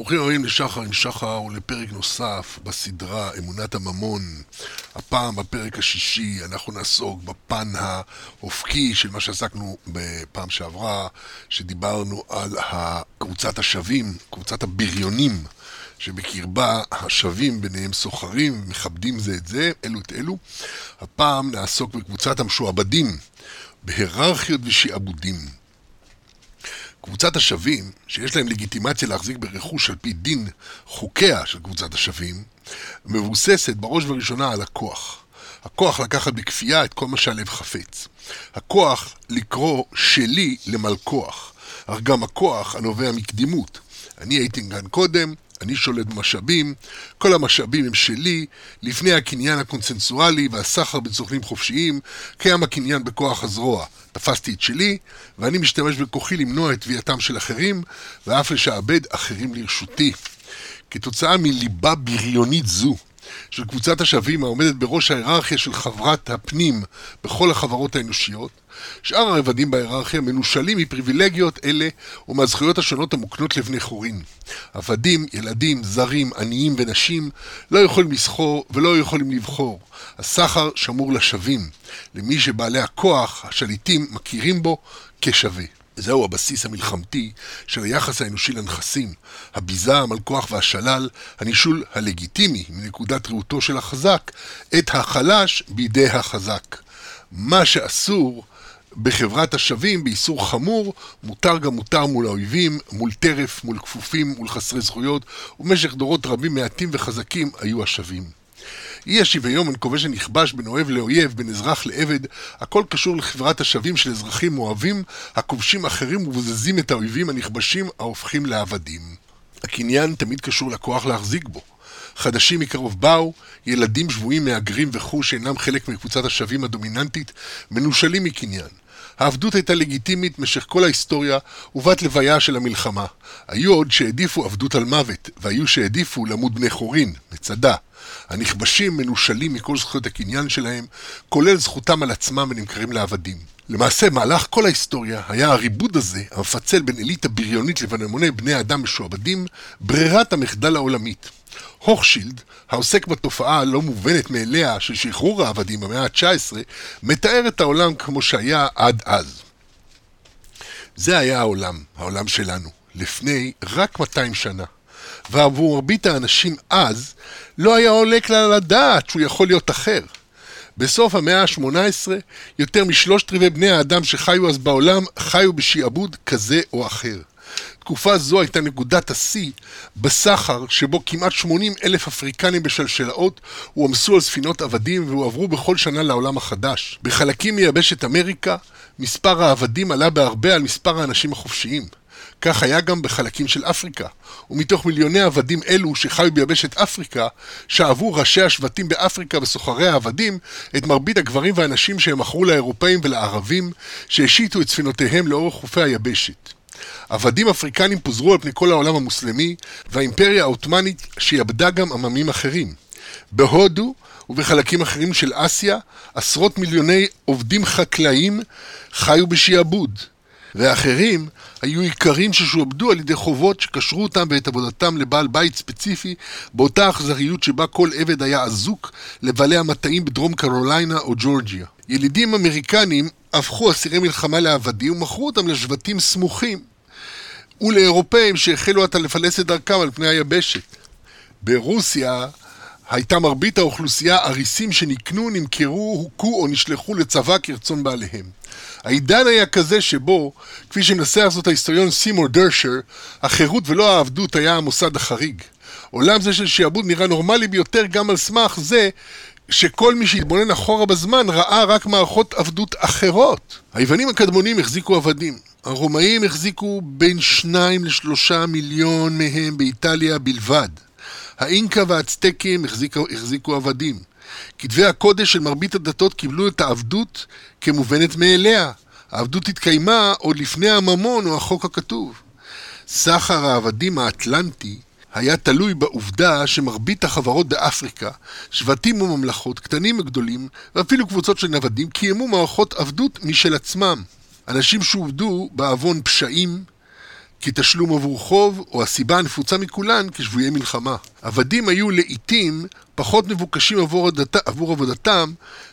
ברוכים הבאים לשחר עם שחר ולפרק נוסף בסדרה אמונת הממון. הפעם בפרק השישי אנחנו נעסוק בפן האופקי של מה שעסקנו בפעם שעברה, שדיברנו על קבוצת השווים, קבוצת הבריונים, שבקרבה השווים ביניהם סוחרים, מכבדים זה את זה, אלו את אלו. הפעם נעסוק בקבוצת המשועבדים, בהיררכיות ושעבודים. קבוצת השווים, שיש להם לגיטימציה להחזיק ברכוש על פי דין חוקיה של קבוצת השווים, מבוססת בראש ובראשונה על הכוח. הכוח לקחת בכפייה את כל מה שהלב חפץ. הכוח לקרוא שלי למלכוח, אך גם הכוח הנובע מקדימות. אני הייתי כאן קודם, אני שולט במשאבים, כל המשאבים הם שלי, לפני הקניין הקונסנסואלי והסחר בצוכנים חופשיים, קיים הקניין בכוח הזרוע. תפסתי את שלי, ואני משתמש בכוחי למנוע את תביעתם של אחרים, ואף לשעבד אחרים לרשותי. כתוצאה מליבה בריונית זו, של קבוצת השווים העומדת בראש ההיררכיה של חברת הפנים בכל החברות האנושיות, שאר הרבדים בהיררכיה מנושלים מפריבילגיות אלה ומהזכויות השונות המוקנות לבני חורין. עבדים, ילדים, זרים, עניים ונשים לא יכולים לסחור ולא יכולים לבחור. הסחר שמור לשווים, למי שבעלי הכוח, השליטים, מכירים בו כשווה. זהו הבסיס המלחמתי של היחס האנושי לנכסים, הביזה, המלכוח והשלל, הנישול הלגיטימי מנקודת ראותו של החזק, את החלש בידי החזק. מה שאסור בחברת השווים, באיסור חמור, מותר גם מותר מול האויבים, מול טרף, מול כפופים, מול חסרי זכויות, ובמשך דורות רבים מעטים וחזקים היו השווים. אי השוויון בין כובש הנכבש, בין אוהב לאויב, בין אזרח לעבד, הכל קשור לחברת השווים של אזרחים אוהבים, הכובשים אחרים ובוזזים את האויבים הנכבשים, ההופכים לעבדים. הקניין תמיד קשור לכוח להחזיק בו. חדשים מקרוב באו, ילדים שבויים, מהגרים וכו' שאינם חלק מקבוצת השווים הדומיננטית, מנושלים מקניין. העבדות הייתה לגיטימית במשך כל ההיסטוריה ובת לוויה של המלחמה. היו עוד שהעדיפו עבדות על מוות, והיו שהעדיפו למות בני חורין, מצדה. הנכבשים מנושלים מכל זכויות הקניין שלהם, כולל זכותם על עצמם ונמכרים לעבדים. למעשה, מהלך כל ההיסטוריה היה הריבוד הזה, המפצל בין אליטה בריונית לבין המוני בני אדם משועבדים, ברירת המחדל העולמית. הוכשילד, העוסק בתופעה הלא מובנת מאליה של שחרור העבדים במאה ה-19, מתאר את העולם כמו שהיה עד אז. זה היה העולם, העולם שלנו, לפני רק 200 שנה. ועבור מרבית האנשים אז, לא היה עולה כלל על הדעת שהוא יכול להיות אחר. בסוף המאה ה-18, יותר משלושת רבעי בני האדם שחיו אז בעולם, חיו בשעבוד כזה או אחר. תקופה זו הייתה נקודת השיא בסחר שבו כמעט 80 אלף אפריקנים בשלשלאות הועמסו על ספינות עבדים והועברו בכל שנה לעולם החדש. בחלקים מיבשת אמריקה, מספר העבדים עלה בהרבה על מספר האנשים החופשיים. כך היה גם בחלקים של אפריקה, ומתוך מיליוני עבדים אלו שחיו ביבשת אפריקה, שאבו ראשי השבטים באפריקה וסוחרי העבדים את מרבית הגברים והנשים שהם מכרו לאירופאים ולערבים, שהשיתו את ספינותיהם לאורך חופי היבשת. עבדים אפריקנים פוזרו על פני כל העולם המוסלמי, והאימפריה העות'מאנית שיעבדה גם עממים אחרים. בהודו ובחלקים אחרים של אסיה, עשרות מיליוני עובדים חקלאים חיו בשעבוד. ואחרים היו איכרים ששועבדו על ידי חובות שקשרו אותם בעת עבודתם לבעל בית ספציפי באותה אכזריות שבה כל עבד היה אזוק לבעלי המטעים בדרום קרוליינה או ג'ורג'יה. ילידים אמריקנים הפכו אסירי מלחמה לעבדים ומכרו אותם לשבטים סמוכים ולאירופאים שהחלו עתה לפלס את דרכם על פני היבשת. ברוסיה הייתה מרבית האוכלוסייה אריסים שנקנו, נמכרו, הוכו או נשלחו לצבא כרצון בעליהם. העידן היה כזה שבו, כפי שמנסח זאת ההיסטוריון סימור דרשר, החירות ולא העבדות היה המוסד החריג. עולם זה של שעבוד נראה נורמלי ביותר גם על סמך זה שכל מי שהתבונן אחורה בזמן ראה רק מערכות עבדות אחרות. היוונים הקדמונים החזיקו עבדים. הרומאים החזיקו בין שניים לשלושה מיליון מהם באיטליה בלבד. האינקה והאצטקים החזיקו, החזיקו עבדים. כתבי הקודש של מרבית הדתות קיבלו את העבדות כמובנת מאליה. העבדות התקיימה עוד לפני הממון או החוק הכתוב. סחר העבדים האטלנטי היה תלוי בעובדה שמרבית החברות באפריקה, שבטים וממלכות, קטנים וגדולים, ואפילו קבוצות של נוודים, קיימו מערכות עבדות משל עצמם. אנשים שעובדו בעוון פשעים, כתשלום עבור חוב, או הסיבה הנפוצה מכולן כשבויי מלחמה. עבדים היו לעיתים פחות מבוקשים עבור, עבודת, עבור עבודתם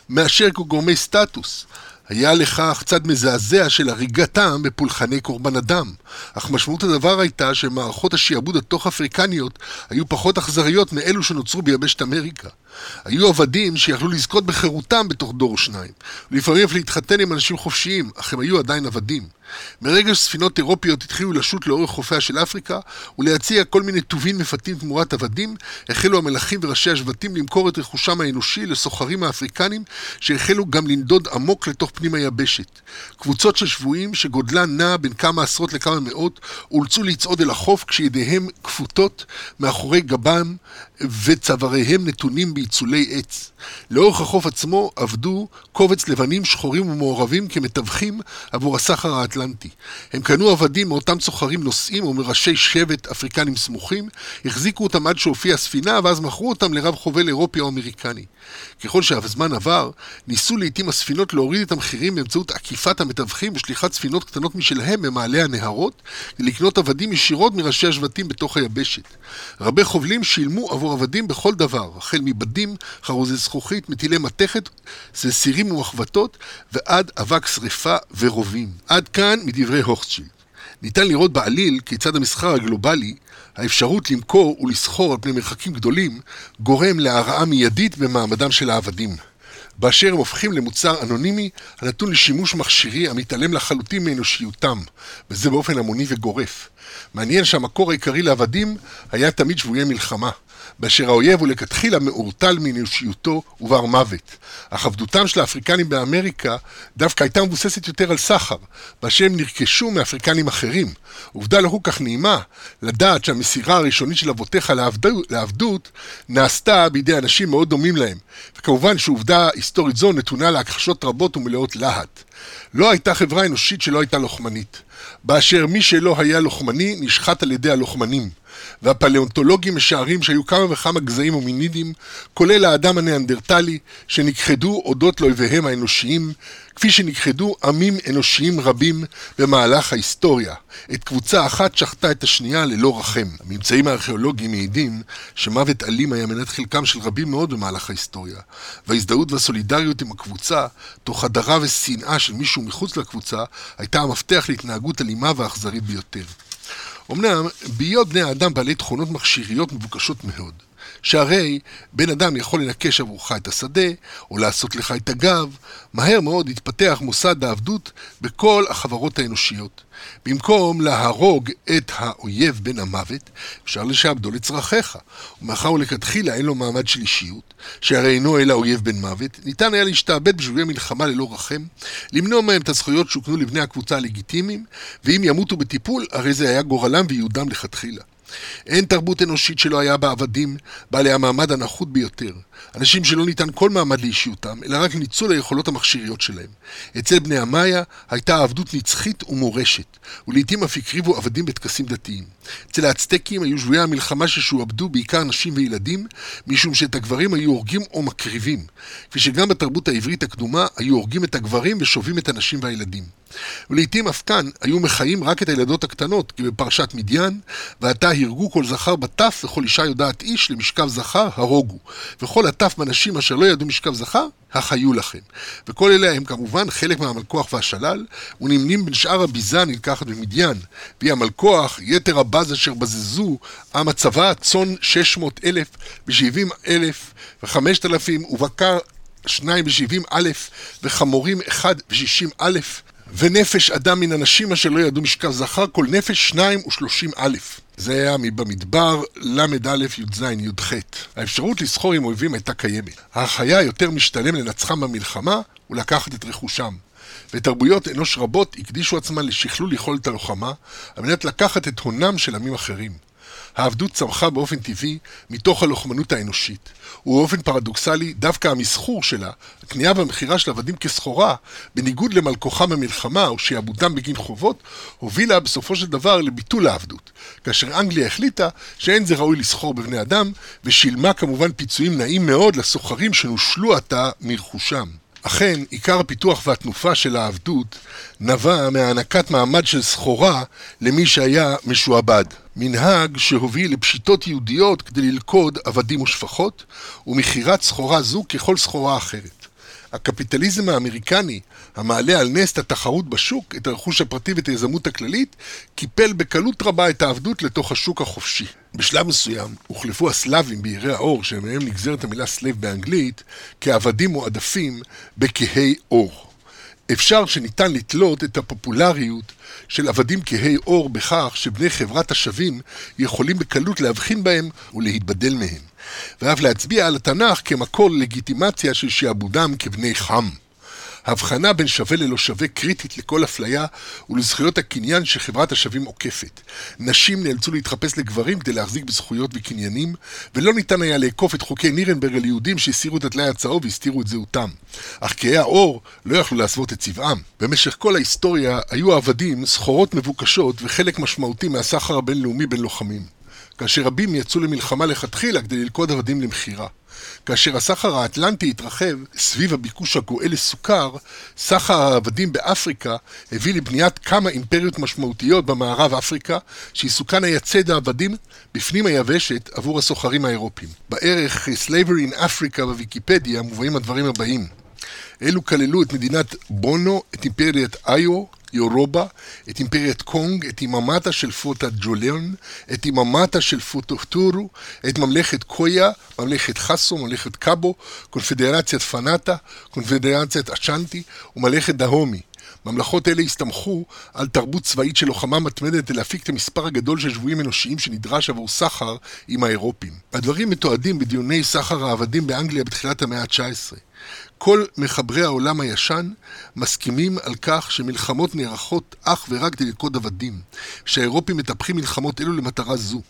מאשר כגורמי סטטוס. היה לכך צד מזעזע של הריגתם בפולחני קורבן אדם, אך משמעות הדבר הייתה שמערכות השעבוד התוך-אפריקניות היו פחות אכזריות מאלו שנוצרו ביבשת אמריקה. היו עבדים שיכלו לזכות בחירותם בתוך דור או שניים, ולפעמים אף להתחתן עם אנשים חופשיים, אך הם היו עדיין עבדים. מרגע שספינות אירופיות התחילו לשוט לאורך חופיה של אפריקה ולהציע כל מיני טובין מפתים תמורת עבדים, החלו המלכים וראשי השבטים למכור את רכושם האנושי לסוחרים האפריקנים שהחלו גם לנדוד עמוק לתוך פנים היבשת. קבוצות של שבויים שגודלן נע בין כמה עשרות לכמה מאות אולצו לצעוד אל החוף כשידיהם כפותות מאחורי גבם וצוואריהם נתונים בעיצולי עץ. לאורך החוף עצמו עבדו קובץ לבנים שחורים ומעורבים כמתווכים עבור הסחר האטלנטי. הם קנו עבדים מאותם סוחרים נוסעים או מראשי שבט אפריקנים סמוכים, החזיקו אותם עד שהופיעה הספינה ואז מכרו אותם לרב חובל אירופי או אמריקני. ככל שהזמן עבר, ניסו לעיתים הספינות להוריד את המחירים באמצעות עקיפת המתווכים ושליחת ספינות קטנות משלהם במעלה הנהרות, לקנות עבדים ישירות מראשי השבטים בתוך היבשת. רבי חובלים שילמו עבור עבדים בכל דבר, החל מבדים, חרוזי זכוכית, מטילי מתכת, סירים ומחבטות, ועד אבק שרפה ורובים. עד כאן מדברי הוכצ'ילד. ניתן לראות בעליל כיצד המסחר הגלובלי, האפשרות למכור ולסחור על פני מרחקים גדולים, גורם להרעה מיידית במעמדם של העבדים. באשר הם הופכים למוצר אנונימי הנתון לשימוש מכשירי המתעלם לחלוטין מאנושיותם, וזה באופן המוני וגורף. מעניין שהמקור העיקרי לעבדים היה תמיד שבויי מלחמה. באשר האויב הוא לכתחילה מעורטל מאנושיותו ובר מוות. אך עבדותם של האפריקנים באמריקה דווקא הייתה מבוססת יותר על סחר, באשר הם נרכשו מאפריקנים אחרים. עובדה לא כל כך נעימה, לדעת שהמסירה הראשונית של אבותיך לעבדות, לעבדות נעשתה בידי אנשים מאוד דומים להם. וכמובן שעובדה היסטורית זו נתונה להכחשות רבות ומלאות להט. לא הייתה חברה אנושית שלא הייתה לוחמנית. באשר מי שלא היה לוחמני נשחט על ידי הלוחמנים. והפלאונטולוגים משערים שהיו כמה וכמה גזעים הומינידים, כולל האדם הניאנדרטלי, שנכחדו אודות לאויביהם האנושיים, כפי שנכחדו עמים אנושיים רבים במהלך ההיסטוריה. את קבוצה אחת שחטה את השנייה ללא רחם. הממצאים הארכיאולוגיים מעידים שמוות אלים היה מנת חלקם של רבים מאוד במהלך ההיסטוריה, וההזדהות והסולידריות עם הקבוצה, תוך הדרה ושנאה של מישהו מחוץ לקבוצה, הייתה המפתח להתנהגות אלימה ואכזרית ביותר. אמנם, בהיות בני האדם בעלי תכונות מכשיריות מבוקשות מאוד, שהרי בן אדם יכול לנקש עבורך את השדה, או לעשות לך את הגב, מהר מאוד יתפתח מוסד העבדות בכל החברות האנושיות. במקום להרוג את האויב בן המוות, אפשר לשעבדו לצרכיך. ומאחר ולכתחילה אין לו מעמד של אישיות, שהרי אינו אלא אויב בן מוות, ניתן היה להשתעבד בשבילי מלחמה ללא רחם, למנוע מהם את הזכויות שהוקנו לבני הקבוצה הלגיטימיים, ואם ימותו בטיפול, הרי זה היה גורלם וייעודם לכתחילה. אין תרבות אנושית שלא היה בה עבדים, בעלי המעמד הנחות ביותר. אנשים שלא ניתן כל מעמד לאישיותם, אלא רק ניצול היכולות המכשיריות שלהם. אצל בני המאיה הייתה עבדות נצחית ומורשת, ולעיתים אף הקריבו עבדים בטקסים דתיים. אצל האצטקים היו שבויי המלחמה ששועבדו בעיקר נשים וילדים, משום שאת הגברים היו הורגים או מקריבים, כפי שגם בתרבות העברית הקדומה היו הורגים את הגברים ושובים את הנשים והילדים. ולעיתים אף כאן היו מחיים רק את הילדות הקטנות, כי בפרשת מדיין, ועתה הרגו כל זכר בטף וכל אישה יודעת איש למשכב זכר הרוגו, וכל הטף בנשים אשר לא ידעו משכב זכר, החיו לכם. וכל אלה הם כמובן חלק מהמלכוח והשלל, ונמנים בין שאר הביזה הנלקחת במדיין, והיא המלכוח, יתר הבז אשר בזזו, עם הצבא, צאן שש מאות אלף, ושבעים אלף, וחמשת אלפים, ובקר שניים ושבעים א', וחמורים אחד ושישים א', ונפש אדם מן אנשים אשר לא ידעו משכב זכר, כל נפש שניים ושלושים א'. זה היה במדבר ל"א י"ז י"ח. האפשרות לסחור עם אויבים הייתה קיימת. החיה יותר משתלם לנצחם במלחמה ולקחת את רכושם. ותרבויות אנוש רבות הקדישו עצמן לשכלול יכולת הלוחמה, על מנת לקחת את הונם של עמים אחרים. העבדות צמחה באופן טבעי מתוך הלוחמנות האנושית, ובאופן פרדוקסלי, דווקא המסחור שלה, הקנייה והמכירה של עבדים כסחורה, בניגוד למלכוחם במלחמה או שעבודם בגין חובות, הובילה בסופו של דבר לביטול העבדות, כאשר אנגליה החליטה שאין זה ראוי לסחור בבני אדם, ושילמה כמובן פיצויים נעים מאוד לסוחרים שנושלו עתה מרכושם. אכן, עיקר הפיתוח והתנופה של העבדות נבע מהענקת מעמד של סחורה למי שהיה משועבד. מנהג שהוביל לפשיטות יהודיות כדי ללכוד עבדים ושפחות, ומכירת סחורה זו ככל סחורה אחרת. הקפיטליזם האמריקני, המעלה על נס את התחרות בשוק, את הרכוש הפרטי ואת היזמות הכלכלית, קיפל בקלות רבה את העבדות לתוך השוק החופשי. בשלב מסוים הוחלפו הסלאבים בהירי העור, שמהם נגזרת המילה slave באנגלית, כעבדים מועדפים בכהי עור. אפשר שניתן לתלות את הפופולריות של עבדים כהי עור בכך שבני חברת השווים יכולים בקלות להבחין בהם ולהתבדל מהם, ואף להצביע על התנ"ך כמקור לגיטימציה של שעבודם כבני חם. ההבחנה בין שווה ללא שווה קריטית לכל אפליה ולזכויות הקניין שחברת השווים עוקפת. נשים נאלצו להתחפש לגברים כדי להחזיק בזכויות וקניינים, ולא ניתן היה לאכוף את חוקי נירנברג על יהודים שהסירו את הטלאי הצהוב והסתירו את זהותם. אך כהי העור לא יכלו להסוות את צבעם. במשך כל ההיסטוריה היו העבדים סחורות מבוקשות וחלק משמעותי מהסחר הבינלאומי בין לוחמים. כאשר רבים יצאו למלחמה לכתחילה כדי ללכוד עבדים למכירה. כאשר הסחר האטלנטי התרחב סביב הביקוש הגואל לסוכר, סחר העבדים באפריקה הביא לבניית כמה אימפריות משמעותיות במערב אפריקה, שעיסוקן היה ציד העבדים בפנים היבשת עבור הסוחרים האירופים. בערך Slavery in Africa בוויקיפדיה מובאים הדברים הבאים אלו כללו את מדינת בונו, את אימפריית איו, יורובה, את אימפריית קונג, את איממטה של פוטה ג'וליון, את איממטה של פוטו-טורו, את ממלכת קויה, ממלכת חסו, ממלכת קאבו, קונפדרציית פנאטה, קונפדרציית אשנטי וממלכת דהומי. ממלכות אלה הסתמכו על תרבות צבאית של לוחמה מתמדת להפיק את המספר הגדול של שבויים אנושיים שנדרש עבור סחר עם האירופים. הדברים מתועדים בדיוני סחר העבדים באנגליה בתחילת המאה ה-19. כל מחברי העולם הישן מסכימים על כך שמלחמות נערכות אך ורק ללכוד עבדים, שהאירופים מטפחים מלחמות אלו למטרה זו.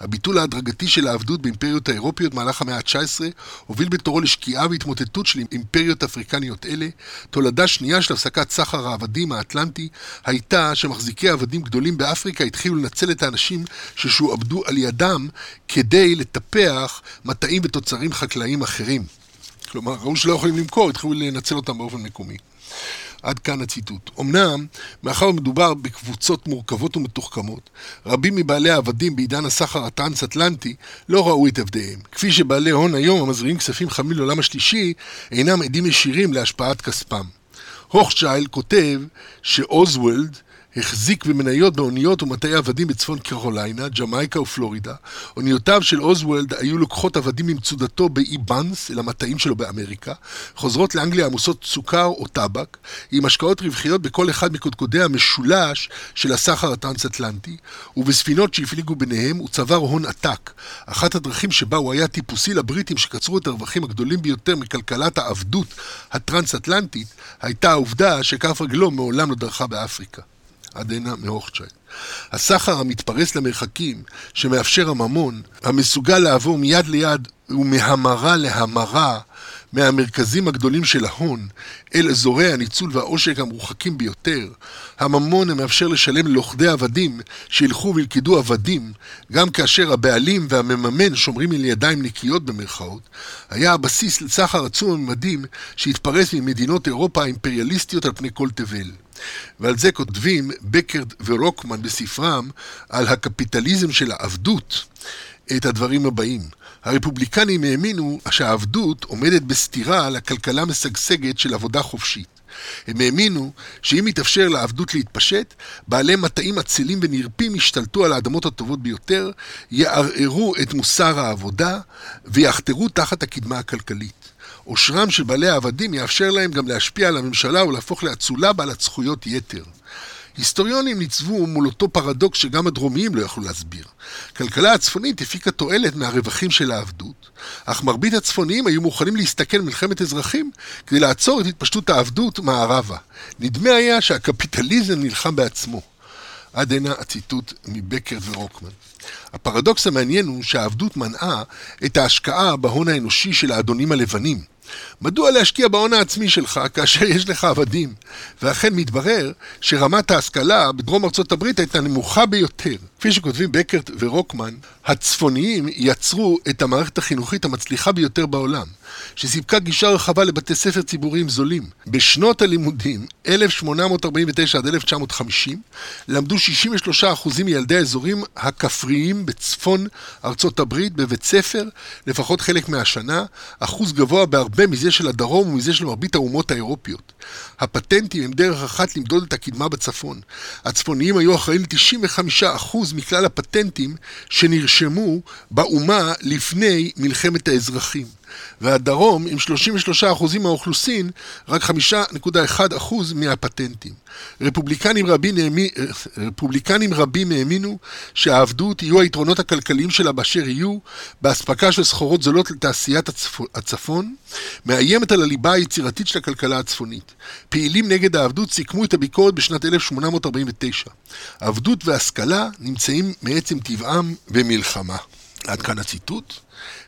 הביטול ההדרגתי של העבדות באימפריות האירופיות במהלך המאה ה-19 הוביל בתורו לשקיעה והתמוטטות של אימפריות אפריקניות אלה. תולדה שנייה של הפסקת סחר העבדים האטלנטי הייתה שמחזיקי עבדים גדולים באפריקה התחילו לנצל את האנשים ששועבדו על ידם כדי לטפח מטעים ותוצרים חקלאיים אחרים. כלומר, ראו שלא יכולים למכור, התחילו לנצל אותם באופן מקומי. עד כאן הציטוט. אמנם, מאחר ומדובר בקבוצות מורכבות ומתוחכמות, רבים מבעלי העבדים בעידן הסחר הטרנס-אטלנטי לא ראו את עבדיהם. כפי שבעלי הון היום המזריעים כספים חמים לעולם השלישי, אינם עדים ישירים להשפעת כספם. הוכשצ'יילד כותב שאוזוולד החזיק במניות באוניות ומטעי עבדים בצפון קרוליינה, ג'מייקה ופלורידה. אוניותיו של אוזוולד היו לוקחות עבדים ממצודתו באי בנס, אל המטעים שלו באמריקה, חוזרות לאנגליה עמוסות סוכר או טבק, עם השקעות רווחיות בכל אחד מקודקודי המשולש של הסחר הטרנס-אטלנטי, ובספינות שהפליגו ביניהם הוא צבר הון עתק. אחת הדרכים שבה הוא היה טיפוסי לבריטים שקצרו את הרווחים הגדולים ביותר מכלכלת העבדות הטרנס-אטלנטית, הייתה העובדה שכף רגלו מעולם לא דרכה באפריקה. עד הנה מהוכצ'יין. הסחר המתפרס למרחקים, שמאפשר הממון, המסוגל לעבור מיד ליד ומהמרה להמרה מהמרכזים הגדולים של ההון אל אזורי הניצול והעושק המרוחקים ביותר, הממון המאפשר לשלם ללוכדי עבדים שילכו וילכדו עבדים, גם כאשר הבעלים והמממן שומרים על ידיים נקיות במרכאות, היה הבסיס לסחר עצום הממדים שהתפרס ממדינות אירופה האימפריאליסטיות על פני כל תבל. ועל זה כותבים בקרד ורוקמן בספרם על הקפיטליזם של העבדות את הדברים הבאים. הרפובליקנים האמינו שהעבדות עומדת בסתירה לכלכלה משגשגת של עבודה חופשית. הם האמינו שאם יתאפשר לעבדות להתפשט, בעלי מטעים אצילים ונרפים ישתלטו על האדמות הטובות ביותר, יערערו את מוסר העבודה ויחתרו תחת הקדמה הכלכלית. עושרם של בעלי העבדים יאפשר להם גם להשפיע על הממשלה ולהפוך לאצולה בעלת זכויות יתר. היסטוריונים ניצבו מול אותו פרדוקס שגם הדרומיים לא יכלו להסביר. כלכלה הצפונית הפיקה תועלת מהרווחים של העבדות, אך מרבית הצפוניים היו מוכנים להסתכל מלחמת אזרחים כדי לעצור את התפשטות העבדות מערבה. נדמה היה שהקפיטליזם נלחם בעצמו. עד הנה הציטוט מבקר ורוקמן. הפרדוקס המעניין הוא שהעבדות מנעה את ההשקעה בהון האנושי של האדונים הלבנים. מדוע להשקיע בהון העצמי שלך כאשר יש לך עבדים? ואכן מתברר שרמת ההשכלה בדרום ארצות הברית הייתה נמוכה ביותר. כפי שכותבים בקרט ורוקמן, הצפוניים יצרו את המערכת החינוכית המצליחה ביותר בעולם, שסיפקה גישה רחבה לבתי ספר ציבוריים זולים. בשנות הלימודים, 1849 עד 1950, למדו 63% מילדי האזורים הכפריים בצפון ארצות הברית בבית ספר, לפחות חלק מהשנה, אחוז גבוה בהרבה מזה של הדרום ומזה של מרבית האומות האירופיות. הפטנטים הם דרך אחת למדוד את הקדמה בצפון. הצפוניים היו אחראים ל-95% מכלל הפטנטים שנרשמו באומה לפני מלחמת האזרחים. והדרום, עם 33% מהאוכלוסין, רק 5.1% מהפטנטים. רפובליקנים רבים, האמי, רפובליקנים רבים האמינו שהעבדות יהיו היתרונות הכלכליים שלה באשר יהיו, באספקה של סחורות זולות לתעשיית הצפון, מאיימת על הליבה היצירתית של הכלכלה הצפונית. פעילים נגד העבדות סיכמו את הביקורת בשנת 1849. עבדות והשכלה נמצאים מעצם טבעם במלחמה. עד כאן הציטוט.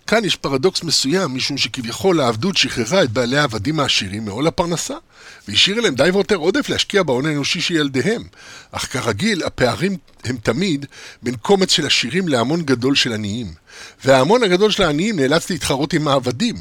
כאן יש פרדוקס מסוים, משום שכביכול העבדות שחררה את בעלי העבדים העשירים מעול הפרנסה, והשאירה להם די ויותר עודף להשקיע בהון האנושי של ילדיהם. אך כרגיל, הפערים הם תמיד בין קומץ של עשירים להמון גדול של עניים. וההמון הגדול של העניים נאלץ להתחרות עם העבדים.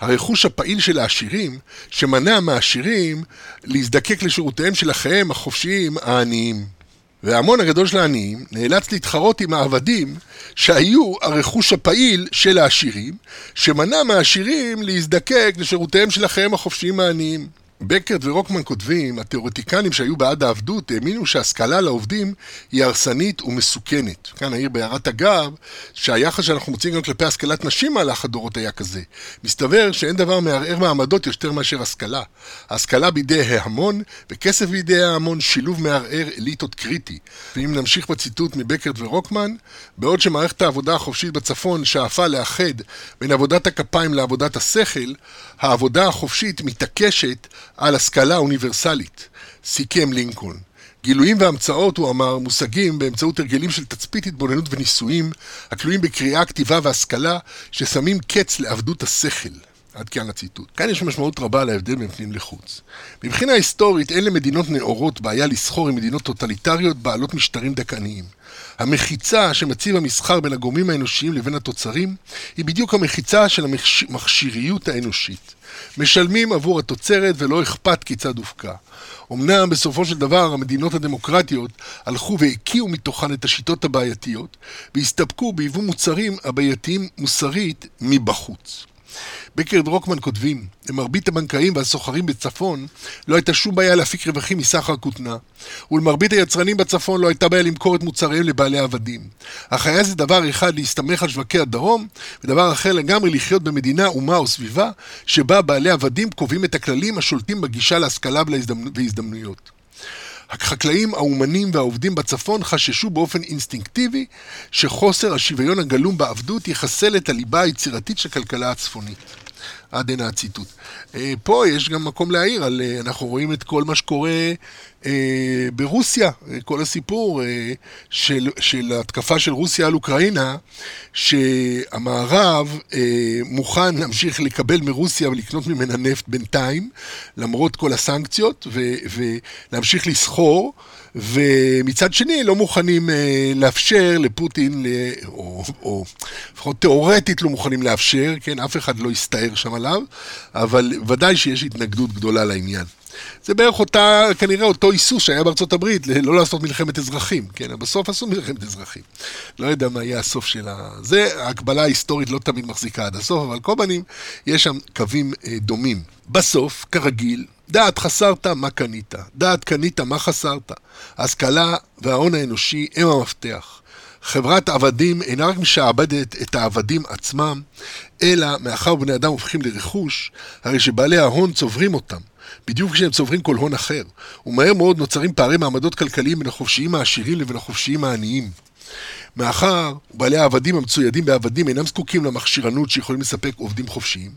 הרכוש הפעיל של העשירים, שמנע מהעשירים להזדקק לשירותיהם של אחיהם החופשיים העניים. וההמון הגדול של העניים נאלץ להתחרות עם העבדים שהיו הרכוש הפעיל של העשירים, שמנע מהעשירים להזדקק לשירותיהם של אחיהם החופשיים העניים. בקרט ורוקמן כותבים, התיאורטיקנים שהיו בעד העבדות האמינו שהשכלה לעובדים היא הרסנית ומסוכנת. כאן העיר בהערת אגב, שהיחס שאנחנו מוצאים גם כלפי השכלת נשים מהלך הדורות היה כזה. מסתבר שאין דבר מערער מעמדות יותר מאשר השכלה. השכלה בידי ההמון וכסף בידי ההמון שילוב מערער אליטות קריטי. ואם נמשיך בציטוט מבקרט ורוקמן, בעוד שמערכת העבודה החופשית בצפון שאפה לאחד בין עבודת הכפיים לעבודת השכל, העבודה החופשית מתעקשת על השכלה אוניברסלית, סיכם לינקולן. גילויים והמצאות, הוא אמר, מושגים באמצעות הרגלים של תצפית התבוננות וניסויים, הכלואים בקריאה, כתיבה והשכלה, ששמים קץ לעבדות השכל. עד כאן הציטוט. כאן יש משמעות רבה להבדל בין פנים לחוץ. מבחינה היסטורית, אין למדינות נאורות בעיה לסחור עם מדינות טוטליטריות בעלות משטרים דכאניים. המחיצה שמציב המסחר בין הגורמים האנושיים לבין התוצרים, היא בדיוק המחיצה של המכשיריות האנושית. משלמים עבור התוצרת ולא אכפת כיצד הופקע. אמנם בסופו של דבר המדינות הדמוקרטיות הלכו והקיאו מתוכן את השיטות הבעייתיות והסתפקו ביבוא מוצרים הבעייתיים מוסרית מבחוץ. בקר ודרוקמן כותבים, למרבית הבנקאים והסוחרים בצפון לא הייתה שום בעיה להפיק רווחים מסחר כותנה, ולמרבית היצרנים בצפון לא הייתה בעיה למכור את מוצריהם לבעלי עבדים. אך היה זה דבר אחד להסתמך על שווקי הדרום, ודבר אחר לגמרי לחיות במדינה, אומה או סביבה, שבה בעלי עבדים קובעים את הכללים השולטים בגישה להשכלה והזדמנויות. החקלאים, האומנים והעובדים בצפון חששו באופן אינסטינקטיבי שחוסר השוויון הגלום בעבדות יחסל את הליבה היצירתית של הכלכלה הצפונית. עד הנה הציטוט. אה, פה יש גם מקום להעיר על, אה, אנחנו רואים את כל מה שקורה אה, ברוסיה, כל הסיפור של, של התקפה של רוסיה על אוקראינה, שהמערב מוכן להמשיך לקבל מרוסיה ולקנות ממנה נפט בינתיים, למרות כל הסנקציות, ו, ולהמשיך לסחור. ומצד שני לא מוכנים uh, לאפשר לפוטין, ל... או, או לפחות תיאורטית לא מוכנים לאפשר, כן, אף אחד לא יסתער שם עליו, אבל ודאי שיש התנגדות גדולה לעניין. זה בערך אותה, כנראה אותו היסוס שהיה בארצות הברית, לא לעשות מלחמת אזרחים, כן, בסוף עשו מלחמת אזרחים. לא יודע מה יהיה הסוף של ה... זה, ההקבלה ההיסטורית לא תמיד מחזיקה עד הסוף, אבל כל פנים, יש שם קווים אה, דומים. בסוף, כרגיל, דעת חסרת, מה קנית? דעת קנית, מה חסרת? ההשכלה וההון האנושי הם המפתח. חברת עבדים אינה רק משעבדת את העבדים עצמם, אלא מאחר בני אדם הופכים לרכוש, הרי שבעלי ההון צוברים אותם, בדיוק כשהם צוברים כל הון אחר, ומהר מאוד נוצרים פערי מעמדות כלכליים בין החופשיים העשירים לבין החופשיים העניים. מאחר ובעלי העבדים המצוידים בעבדים אינם זקוקים למכשירנות שיכולים לספק עובדים חופשיים,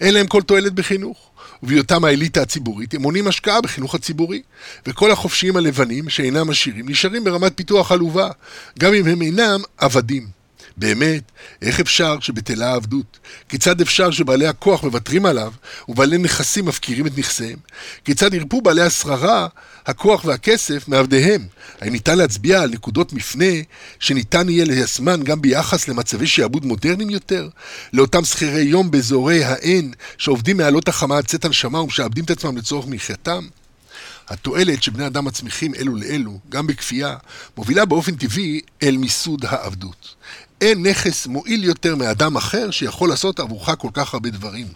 אין להם כל תועלת בחינוך. ובהיותם האליטה הציבורית, הם מונים השקעה בחינוך הציבורי. וכל החופשיים הלבנים, שאינם עשירים, נשארים ברמת פיתוח עלובה, גם אם הם אינם עבדים. באמת, איך אפשר שבטלה העבדות? כיצד אפשר שבעלי הכוח מוותרים עליו, ובעלי נכסים מפקירים את נכסיהם? כיצד ירפו בעלי השררה, הכוח והכסף מעבדיהם? האם ניתן להצביע על נקודות מפנה שניתן יהיה ליישמן גם ביחס למצבי שעבוד מודרניים יותר? לאותם שכירי יום באזורי האין, שעובדים מעלות החמה עד צאת הנשמה ומשעבדים את עצמם לצורך מחייתם? התועלת שבני אדם מצמיחים אלו לאלו, גם בכפייה, מובילה באופן טבעי אל מיסוד העבדות. אין נכס מועיל יותר מאדם אחר שיכול לעשות עבורך כל כך הרבה דברים.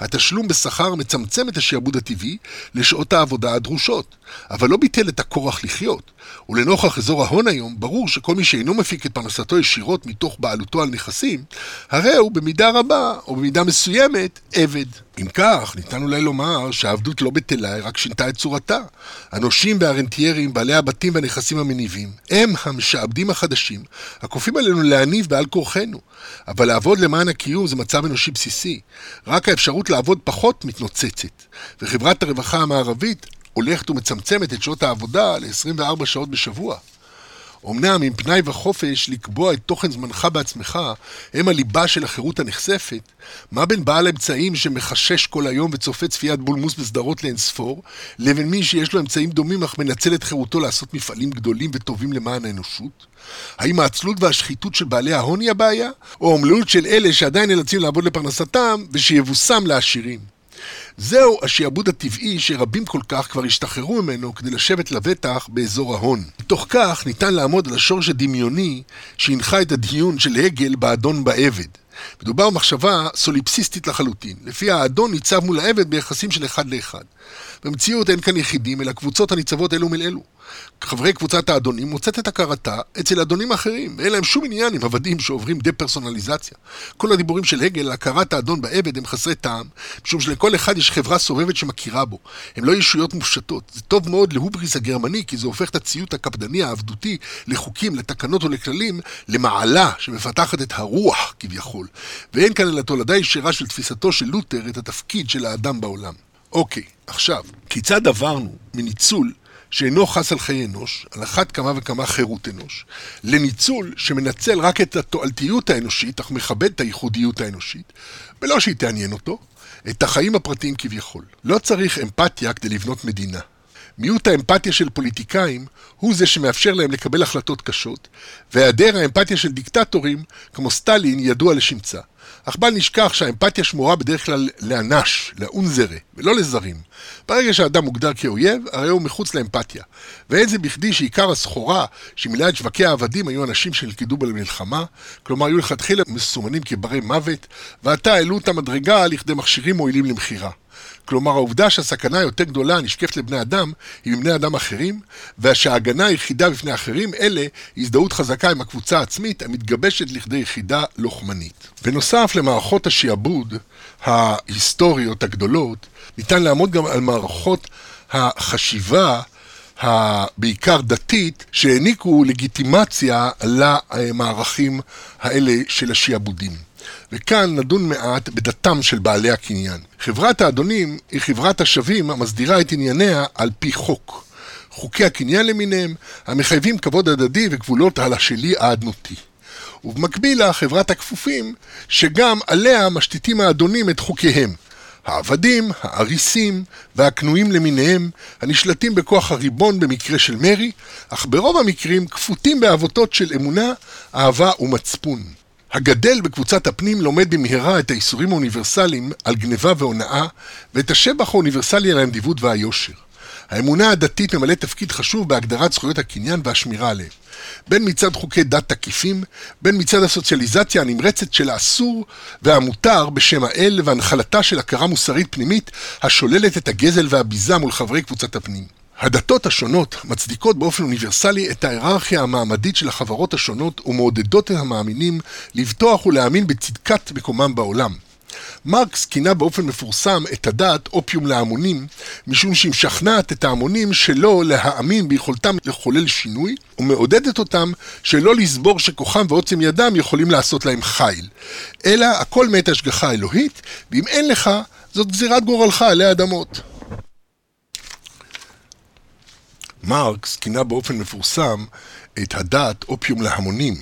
התשלום בשכר מצמצם את השעבוד הטבעי לשעות העבודה הדרושות, אבל לא ביטל את הכורח לחיות. ולנוכח אזור ההון היום, ברור שכל מי שאינו מפיק את פרנסתו ישירות מתוך בעלותו על נכסים, הרי הוא במידה רבה, או במידה מסוימת, עבד. אם כך, ניתן אולי לומר שהעבדות לא בטלה, היא רק שינתה את צורתה. הנושים והרנטיירים, בעלי הבתים והנכסים המניבים, הם המשעבדים החדשים, הכופים עלינו להניב בעל כורחנו. אבל לעבוד למען הקיום זה מצב אנושי בסיסי. רק האפשרות לעבוד פחות מתנוצצת. וחברת הרווחה המערבית הולכת ומצמצמת את שעות העבודה ל-24 שעות בשבוע. אמנם עם פנאי וחופש לקבוע את תוכן זמנך בעצמך הם הליבה של החירות הנחשפת, מה בין בעל אמצעים שמחשש כל היום וצופה צפיית בולמוס בסדרות לאינספור, לבין מי שיש לו אמצעים דומים אך מנצל את חירותו לעשות מפעלים גדולים וטובים למען האנושות? האם העצלות והשחיתות של בעלי ההון היא הבעיה, או האומללות של אלה שעדיין נאלצים לעבוד לפרנסתם ושיבושם לעשירים? זהו השעבוד הטבעי שרבים כל כך כבר השתחררו ממנו כדי לשבת לבטח באזור ההון. מתוך כך ניתן לעמוד על השורש הדמיוני שהנחה את הדיון של הגל באדון בעבד. מדובר במחשבה סוליפסיסטית לחלוטין, לפיה האדון ניצב מול העבד ביחסים של אחד לאחד. במציאות אין כאן יחידים, אלא קבוצות הניצבות אלו מול אלו. חברי קבוצת האדונים מוצאת את הכרתה אצל אדונים אחרים, ואין להם שום עניין עם עבדים שעוברים דה-פרסונליזציה. כל הדיבורים של הגל על הכרת האדון בעבד הם חסרי טעם, משום שלכל אחד יש חברה סובבת שמכירה בו. הם לא ישויות מופשטות. זה טוב מאוד להובריס הגרמני, כי זה הופך את הציות הקפדני העבדותי לחוקים, לתקנות ולכללים, למעלה שמפתחת את הרוח כביכול. ואין כאן אלא תולדה ישירה של תפיסתו של לותר את התפקיד של האדם בעולם. אוקיי, עכשיו, כיצד עברנו מניצול שאינו חס על חיי אנוש, על אחת כמה וכמה חירות אנוש, לניצול שמנצל רק את התועלתיות האנושית, אך מכבד את הייחודיות האנושית, ולא שהיא תעניין אותו, את החיים הפרטיים כביכול. לא צריך אמפתיה כדי לבנות מדינה. מיעוט האמפתיה של פוליטיקאים הוא זה שמאפשר להם לקבל החלטות קשות, והיעדר האמפתיה של דיקטטורים, כמו סטלין, ידוע לשמצה. אך בל נשכח שהאמפתיה שמורה בדרך כלל לאנש, לאונזרה, ולא לזרים. ברגע שהאדם מוגדר כאויב, הרי הוא מחוץ לאמפתיה. ואין זה בכדי שעיקר הסחורה שמילאה את שווקי העבדים היו אנשים שנלכדו במלחמה, כלומר היו לכתחילה מסומנים כברי מוות, ועתה העלו את המדרגה לכדי מכשירים מועילים למכירה. כלומר, העובדה שהסכנה היותר גדולה נשקפת לבני אדם היא מבני אדם אחרים, ושההגנה היחידה בפני אחרים אלה היא הזדהות חזקה עם הקבוצה העצמית המתגבשת לכדי יחידה לוחמנית. בנוסף למערכות השעבוד ההיסטוריות הגדולות, ניתן לעמוד גם על מערכות החשיבה הבעיקר דתית, שהעניקו לגיטימציה למערכים האלה של השעבודים. וכאן נדון מעט בדתם של בעלי הקניין. חברת האדונים היא חברת השווים המסדירה את ענייניה על פי חוק. חוקי הקניין למיניהם, המחייבים כבוד הדדי וגבולות על השלי האדנותי. ובמקביל לה חברת הכפופים, שגם עליה משתיתים האדונים את חוקיהם. העבדים, האריסים והכנועים למיניהם, הנשלטים בכוח הריבון במקרה של מרי, אך ברוב המקרים כפותים בעבותות של אמונה, אהבה ומצפון. הגדל בקבוצת הפנים לומד במהרה את האיסורים האוניברסליים על גניבה והונאה ואת השבח האוניברסלי על הנדיבות והיושר. האמונה הדתית ממלאת תפקיד חשוב בהגדרת זכויות הקניין והשמירה עליהם. בין מצד חוקי דת תקיפים, בין מצד הסוציאליזציה הנמרצת של האסור והמותר בשם האל והנחלתה של הכרה מוסרית פנימית השוללת את הגזל והביזה מול חברי קבוצת הפנים. הדתות השונות מצדיקות באופן אוניברסלי את ההיררכיה המעמדית של החברות השונות ומעודדות את המאמינים לבטוח ולהאמין בצדקת מקומם בעולם. מרקס כינה באופן מפורסם את הדת אופיום להמונים, משום שהיא משכנעת את ההמונים שלא להאמין ביכולתם לחולל שינוי, ומעודדת אותם שלא לסבור שכוחם ועוצם ידם יכולים לעשות להם חיל, אלא הכל מאת השגחה אלוהית, ואם אין לך, זאת גזירת גורלך עלי אדמות. מרקס כינה באופן מפורסם את הדת אופיום להמונים,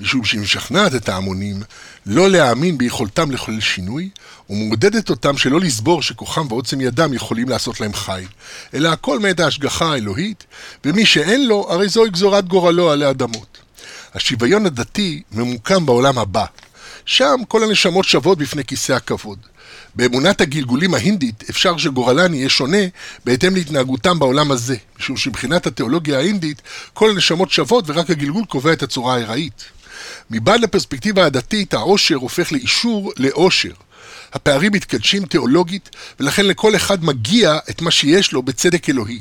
משום שהיא משכנעת את ההמונים לא להאמין ביכולתם לחולל שינוי, ומעודדת אותם שלא לסבור שכוחם ועוצם ידם יכולים לעשות להם חי, אלא הכל מאת ההשגחה האלוהית, ומי שאין לו, הרי זוהי גזורת גורלו עלי אדמות. השוויון הדתי ממוקם בעולם הבא. שם כל הנשמות שוות בפני כיסא הכבוד. באמונת הגלגולים ההינדית אפשר שגורלן יהיה שונה בהתאם להתנהגותם בעולם הזה, משום שמבחינת התיאולוגיה ההינדית כל הנשמות שוות ורק הגלגול קובע את הצורה הארעית. מבעד לפרספקטיבה הדתית העושר הופך לאישור לאושר. הפערים מתקדשים תיאולוגית, ולכן לכל אחד מגיע את מה שיש לו בצדק אלוהי.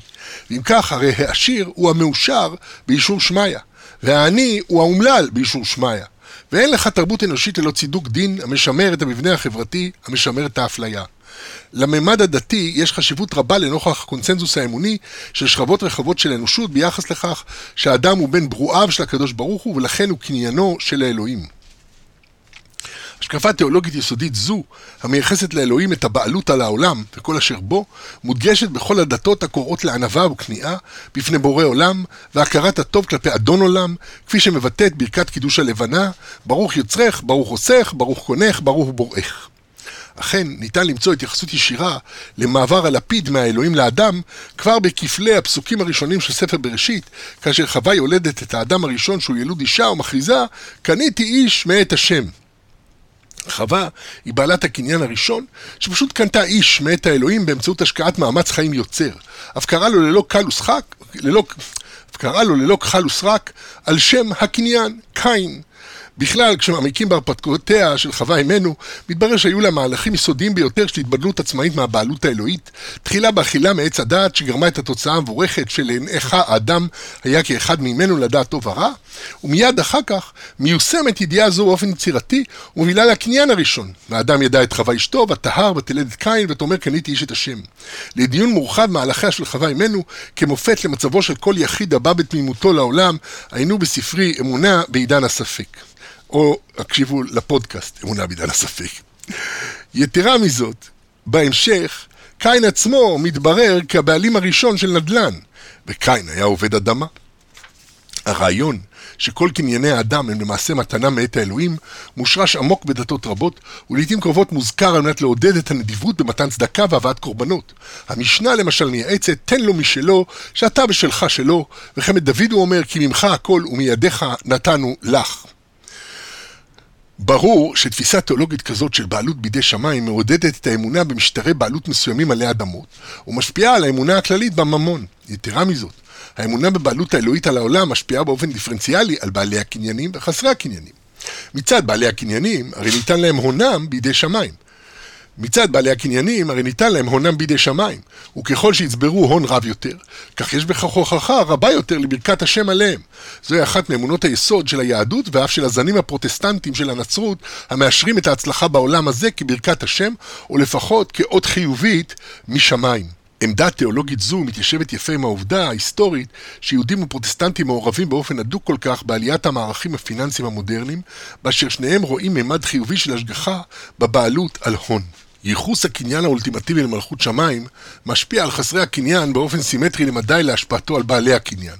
ואם כך, הרי העשיר הוא המאושר באישור שמיא, והעני הוא האומלל באישור שמיא. ואין לך תרבות אנושית ללא צידוק דין המשמר את המבנה החברתי, המשמר את האפליה. לממד הדתי יש חשיבות רבה לנוכח הקונצנזוס האמוני של שכבות רחבות של אנושות ביחס לכך שהאדם הוא בן ברואיו של הקדוש ברוך הוא ולכן הוא קניינו של האלוהים. השקפה תיאולוגית יסודית זו, המייחסת לאלוהים את הבעלות על העולם וכל אשר בו, מודגשת בכל הדתות הקוראות לענווה וכניעה בפני בורא עולם, והכרת הטוב כלפי אדון עולם, כפי שמבטאת ברכת קידוש הלבנה, ברוך יוצרך, ברוך עושך, ברוך קונך, ברוך בוראך. אכן, ניתן למצוא התייחסות ישירה למעבר הלפיד מהאלוהים לאדם כבר בכפלי הפסוקים הראשונים של ספר בראשית, כאשר חווה יולדת את האדם הראשון שהוא ילוד אישה ומכריזה, קניתי איש מאת השם. חווה היא בעלת הקניין הראשון, שפשוט קנתה איש מאת האלוהים באמצעות השקעת מאמץ חיים יוצר. אף קרא לו ללא קל ושחק, ללא, קרא לו ללא כחל וסרק, על שם הקניין, קין. בכלל, כשמעמיקים בהרפתקאותיה של חווה אימנו, מתברר שהיו לה מהלכים יסודיים ביותר של התבדלות עצמאית מהבעלות האלוהית. תחילה באכילה מעץ הדעת, שגרמה את התוצאה המבורכת של עיניך האדם היה כאחד ממנו לדעת טוב ורע, ומיד אחר כך מיושמת ידיעה זו באופן יצירתי, ומובילה לקניין הראשון. והאדם ידע את חווה אשתו, ותהר, ותלד את קין, ותאמר קניתי איש את השם. לדיון מורחב מהלכיה של חווה אימנו, כמופת למצבו של כל יחיד הבא בתמימותו לעולם, היינו בספרי אמונה בעידן הספק. או הקשיבו לפודקאסט, אמונה בעידן הספק. יתרה מזאת, בהמשך, קין עצמו מתברר כבעלים הראשון של נדל"ן, וקין היה עובד אדמה. הרעיון שכל קנייני האדם הם למעשה מתנה מאת האלוהים, מושרש עמוק בדתות רבות, ולעיתים קרובות מוזכר על מנת לעודד את הנדיבות במתן צדקה והבאת קורבנות. המשנה למשל מייעצת, תן לו משלו, שאתה בשלך שלו, וכן את דוד הוא אומר, כי ממך הכל ומידיך נתנו לך. ברור שתפיסה תיאולוגית כזאת של בעלות בידי שמיים מעודדת את האמונה במשטרי בעלות מסוימים עלי אדמות, ומשפיעה על האמונה הכללית בממון. יתרה מזאת, האמונה בבעלות האלוהית על העולם משפיעה באופן דיפרנציאלי על בעלי הקניינים וחסרי הקניינים. מצד בעלי הקניינים, הרי ניתן להם הונם בידי שמיים. מצד בעלי הקניינים, הרי ניתן להם הונם בידי שמיים, וככל שיצברו הון רב יותר, כך יש בכך הוכחה רבה יותר לברכת השם עליהם. זוהי אחת מאמונות היסוד של היהדות ואף של הזנים הפרוטסטנטיים של הנצרות, המאשרים את ההצלחה בעולם הזה כברכת השם, או לפחות כאות חיובית משמיים. עמדה תיאולוגית זו מתיישבת יפה עם העובדה ההיסטורית שיהודים ופרוטסטנטים מעורבים באופן הדוק כל כך בעליית המערכים הפיננסיים המודרניים, באשר שניהם רואים מימד חיובי של השגחה בבעלות על הון. ייחוס הקניין האולטימטיבי למלכות שמיים משפיע על חסרי הקניין באופן סימטרי למדי להשפעתו על בעלי הקניין,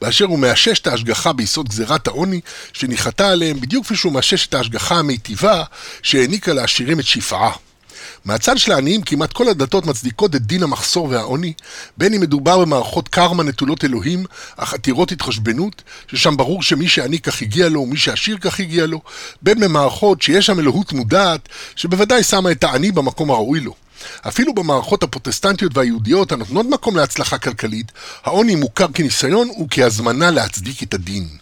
באשר הוא מאשש את ההשגחה ביסוד גזירת העוני שניחתה עליהם בדיוק כפי שהוא מאשש את ההשגחה המיטיבה שהעניקה לעשירים את שפעה. מהצד של העניים כמעט כל הדתות מצדיקות את דין המחסור והעוני, בין אם מדובר במערכות קרמה נטולות אלוהים, אך עתירות התחשבנות, ששם ברור שמי שעני כך הגיע לו ומי שעשיר כך הגיע לו, בין במערכות שיש שם אלוהות מודעת, שבוודאי שמה את העני במקום הראוי לו. אפילו במערכות הפרוטסטנטיות והיהודיות הנותנות מקום להצלחה כלכלית, העוני מוכר כניסיון וכהזמנה להצדיק את הדין.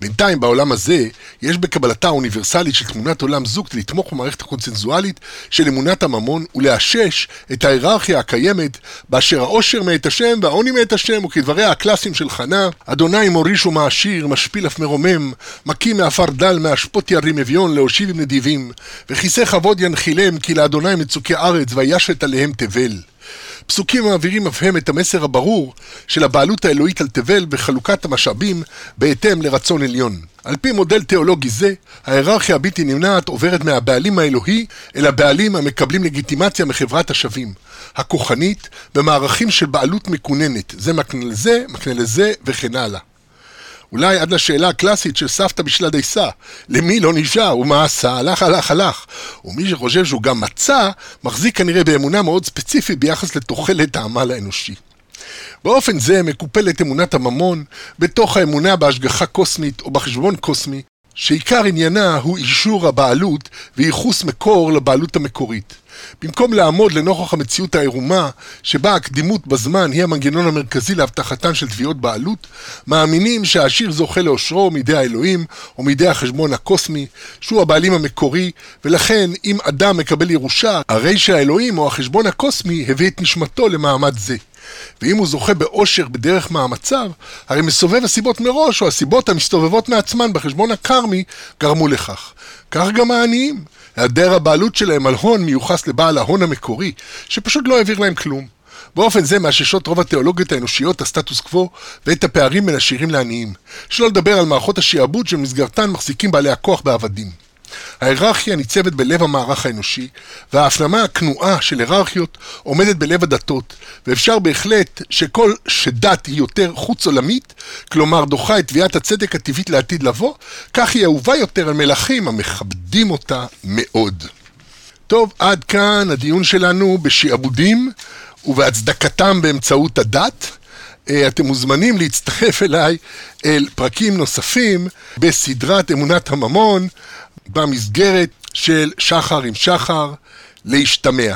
בינתיים בעולם הזה, יש בקבלתה האוניברסלית של תמונת עולם זו כדי לתמוך במערכת הקונצנזואלית של אמונת הממון ולאשש את ההיררכיה הקיימת באשר העושר מאת השם והעוני מאת השם וכדבריה הקלאסיים של חנה אדוני מוריש ומעשיר, משפיל אף מרומם, מקים מעפר דל מאשפות ירים אביון להושיב עם נדיבים וכיסא כבוד ינחילם כי לאדוני מצוקי ארץ וישת עליהם תבל פסוקים מעבירים אף הם את המסר הברור של הבעלות האלוהית על תבל וחלוקת המשאבים בהתאם לרצון עליון. על פי מודל תיאולוגי זה, ההיררכיה הבלתי נמנעת עוברת מהבעלים האלוהי אל הבעלים המקבלים לגיטימציה מחברת השווים, הכוחנית, במערכים של בעלות מקוננת, זה מקנה לזה, מקנה לזה וכן הלאה. אולי עד לשאלה הקלאסית של סבתא בשלה דייסה, למי לא נשאר ומה עשה, הלך הלך הלך. ומי שחושב שהוא גם מצא, מחזיק כנראה באמונה מאוד ספציפית ביחס לתוחלת העמל האנושי. באופן זה מקופלת אמונת הממון בתוך האמונה בהשגחה קוסמית או בחשבון קוסמי, שעיקר עניינה הוא אישור הבעלות וייחוס מקור לבעלות המקורית. במקום לעמוד לנוכח המציאות העירומה, שבה הקדימות בזמן היא המנגנון המרכזי להבטחתן של תביעות בעלות, מאמינים שהעשיר זוכה לאושרו מידי האלוהים או מידי החשבון הקוסמי, שהוא הבעלים המקורי, ולכן אם אדם מקבל ירושה, הרי שהאלוהים או החשבון הקוסמי הביא את נשמתו למעמד זה. ואם הוא זוכה באושר בדרך מאמציו, הרי מסובב הסיבות מראש, או הסיבות המסתובבות מעצמן בחשבון הקרמי, גרמו לכך. כך גם העניים. היעדר הבעלות שלהם על הון מיוחס לבעל ההון המקורי, שפשוט לא העביר להם כלום. באופן זה מאששות רוב התיאולוגיות האנושיות הסטטוס קוו ואת הפערים בין עשירים לעניים. שלא לדבר על מערכות השיעבוד שבמסגרתן מחזיקים בעלי הכוח בעבדים. ההיררכיה ניצבת בלב המערך האנושי, וההפנמה הכנועה של היררכיות עומדת בלב הדתות, ואפשר בהחלט שכל שדת היא יותר חוץ עולמית, כלומר דוחה את תביעת הצדק הטבעית לעתיד לבוא, כך היא אהובה יותר על מלכים המכבדים אותה מאוד. טוב, עד כאן הדיון שלנו בשעבודים ובהצדקתם באמצעות הדת. אה, אתם מוזמנים להצטרף אליי אל פרקים נוספים בסדרת אמונת הממון במסגרת של שחר עם שחר להשתמע.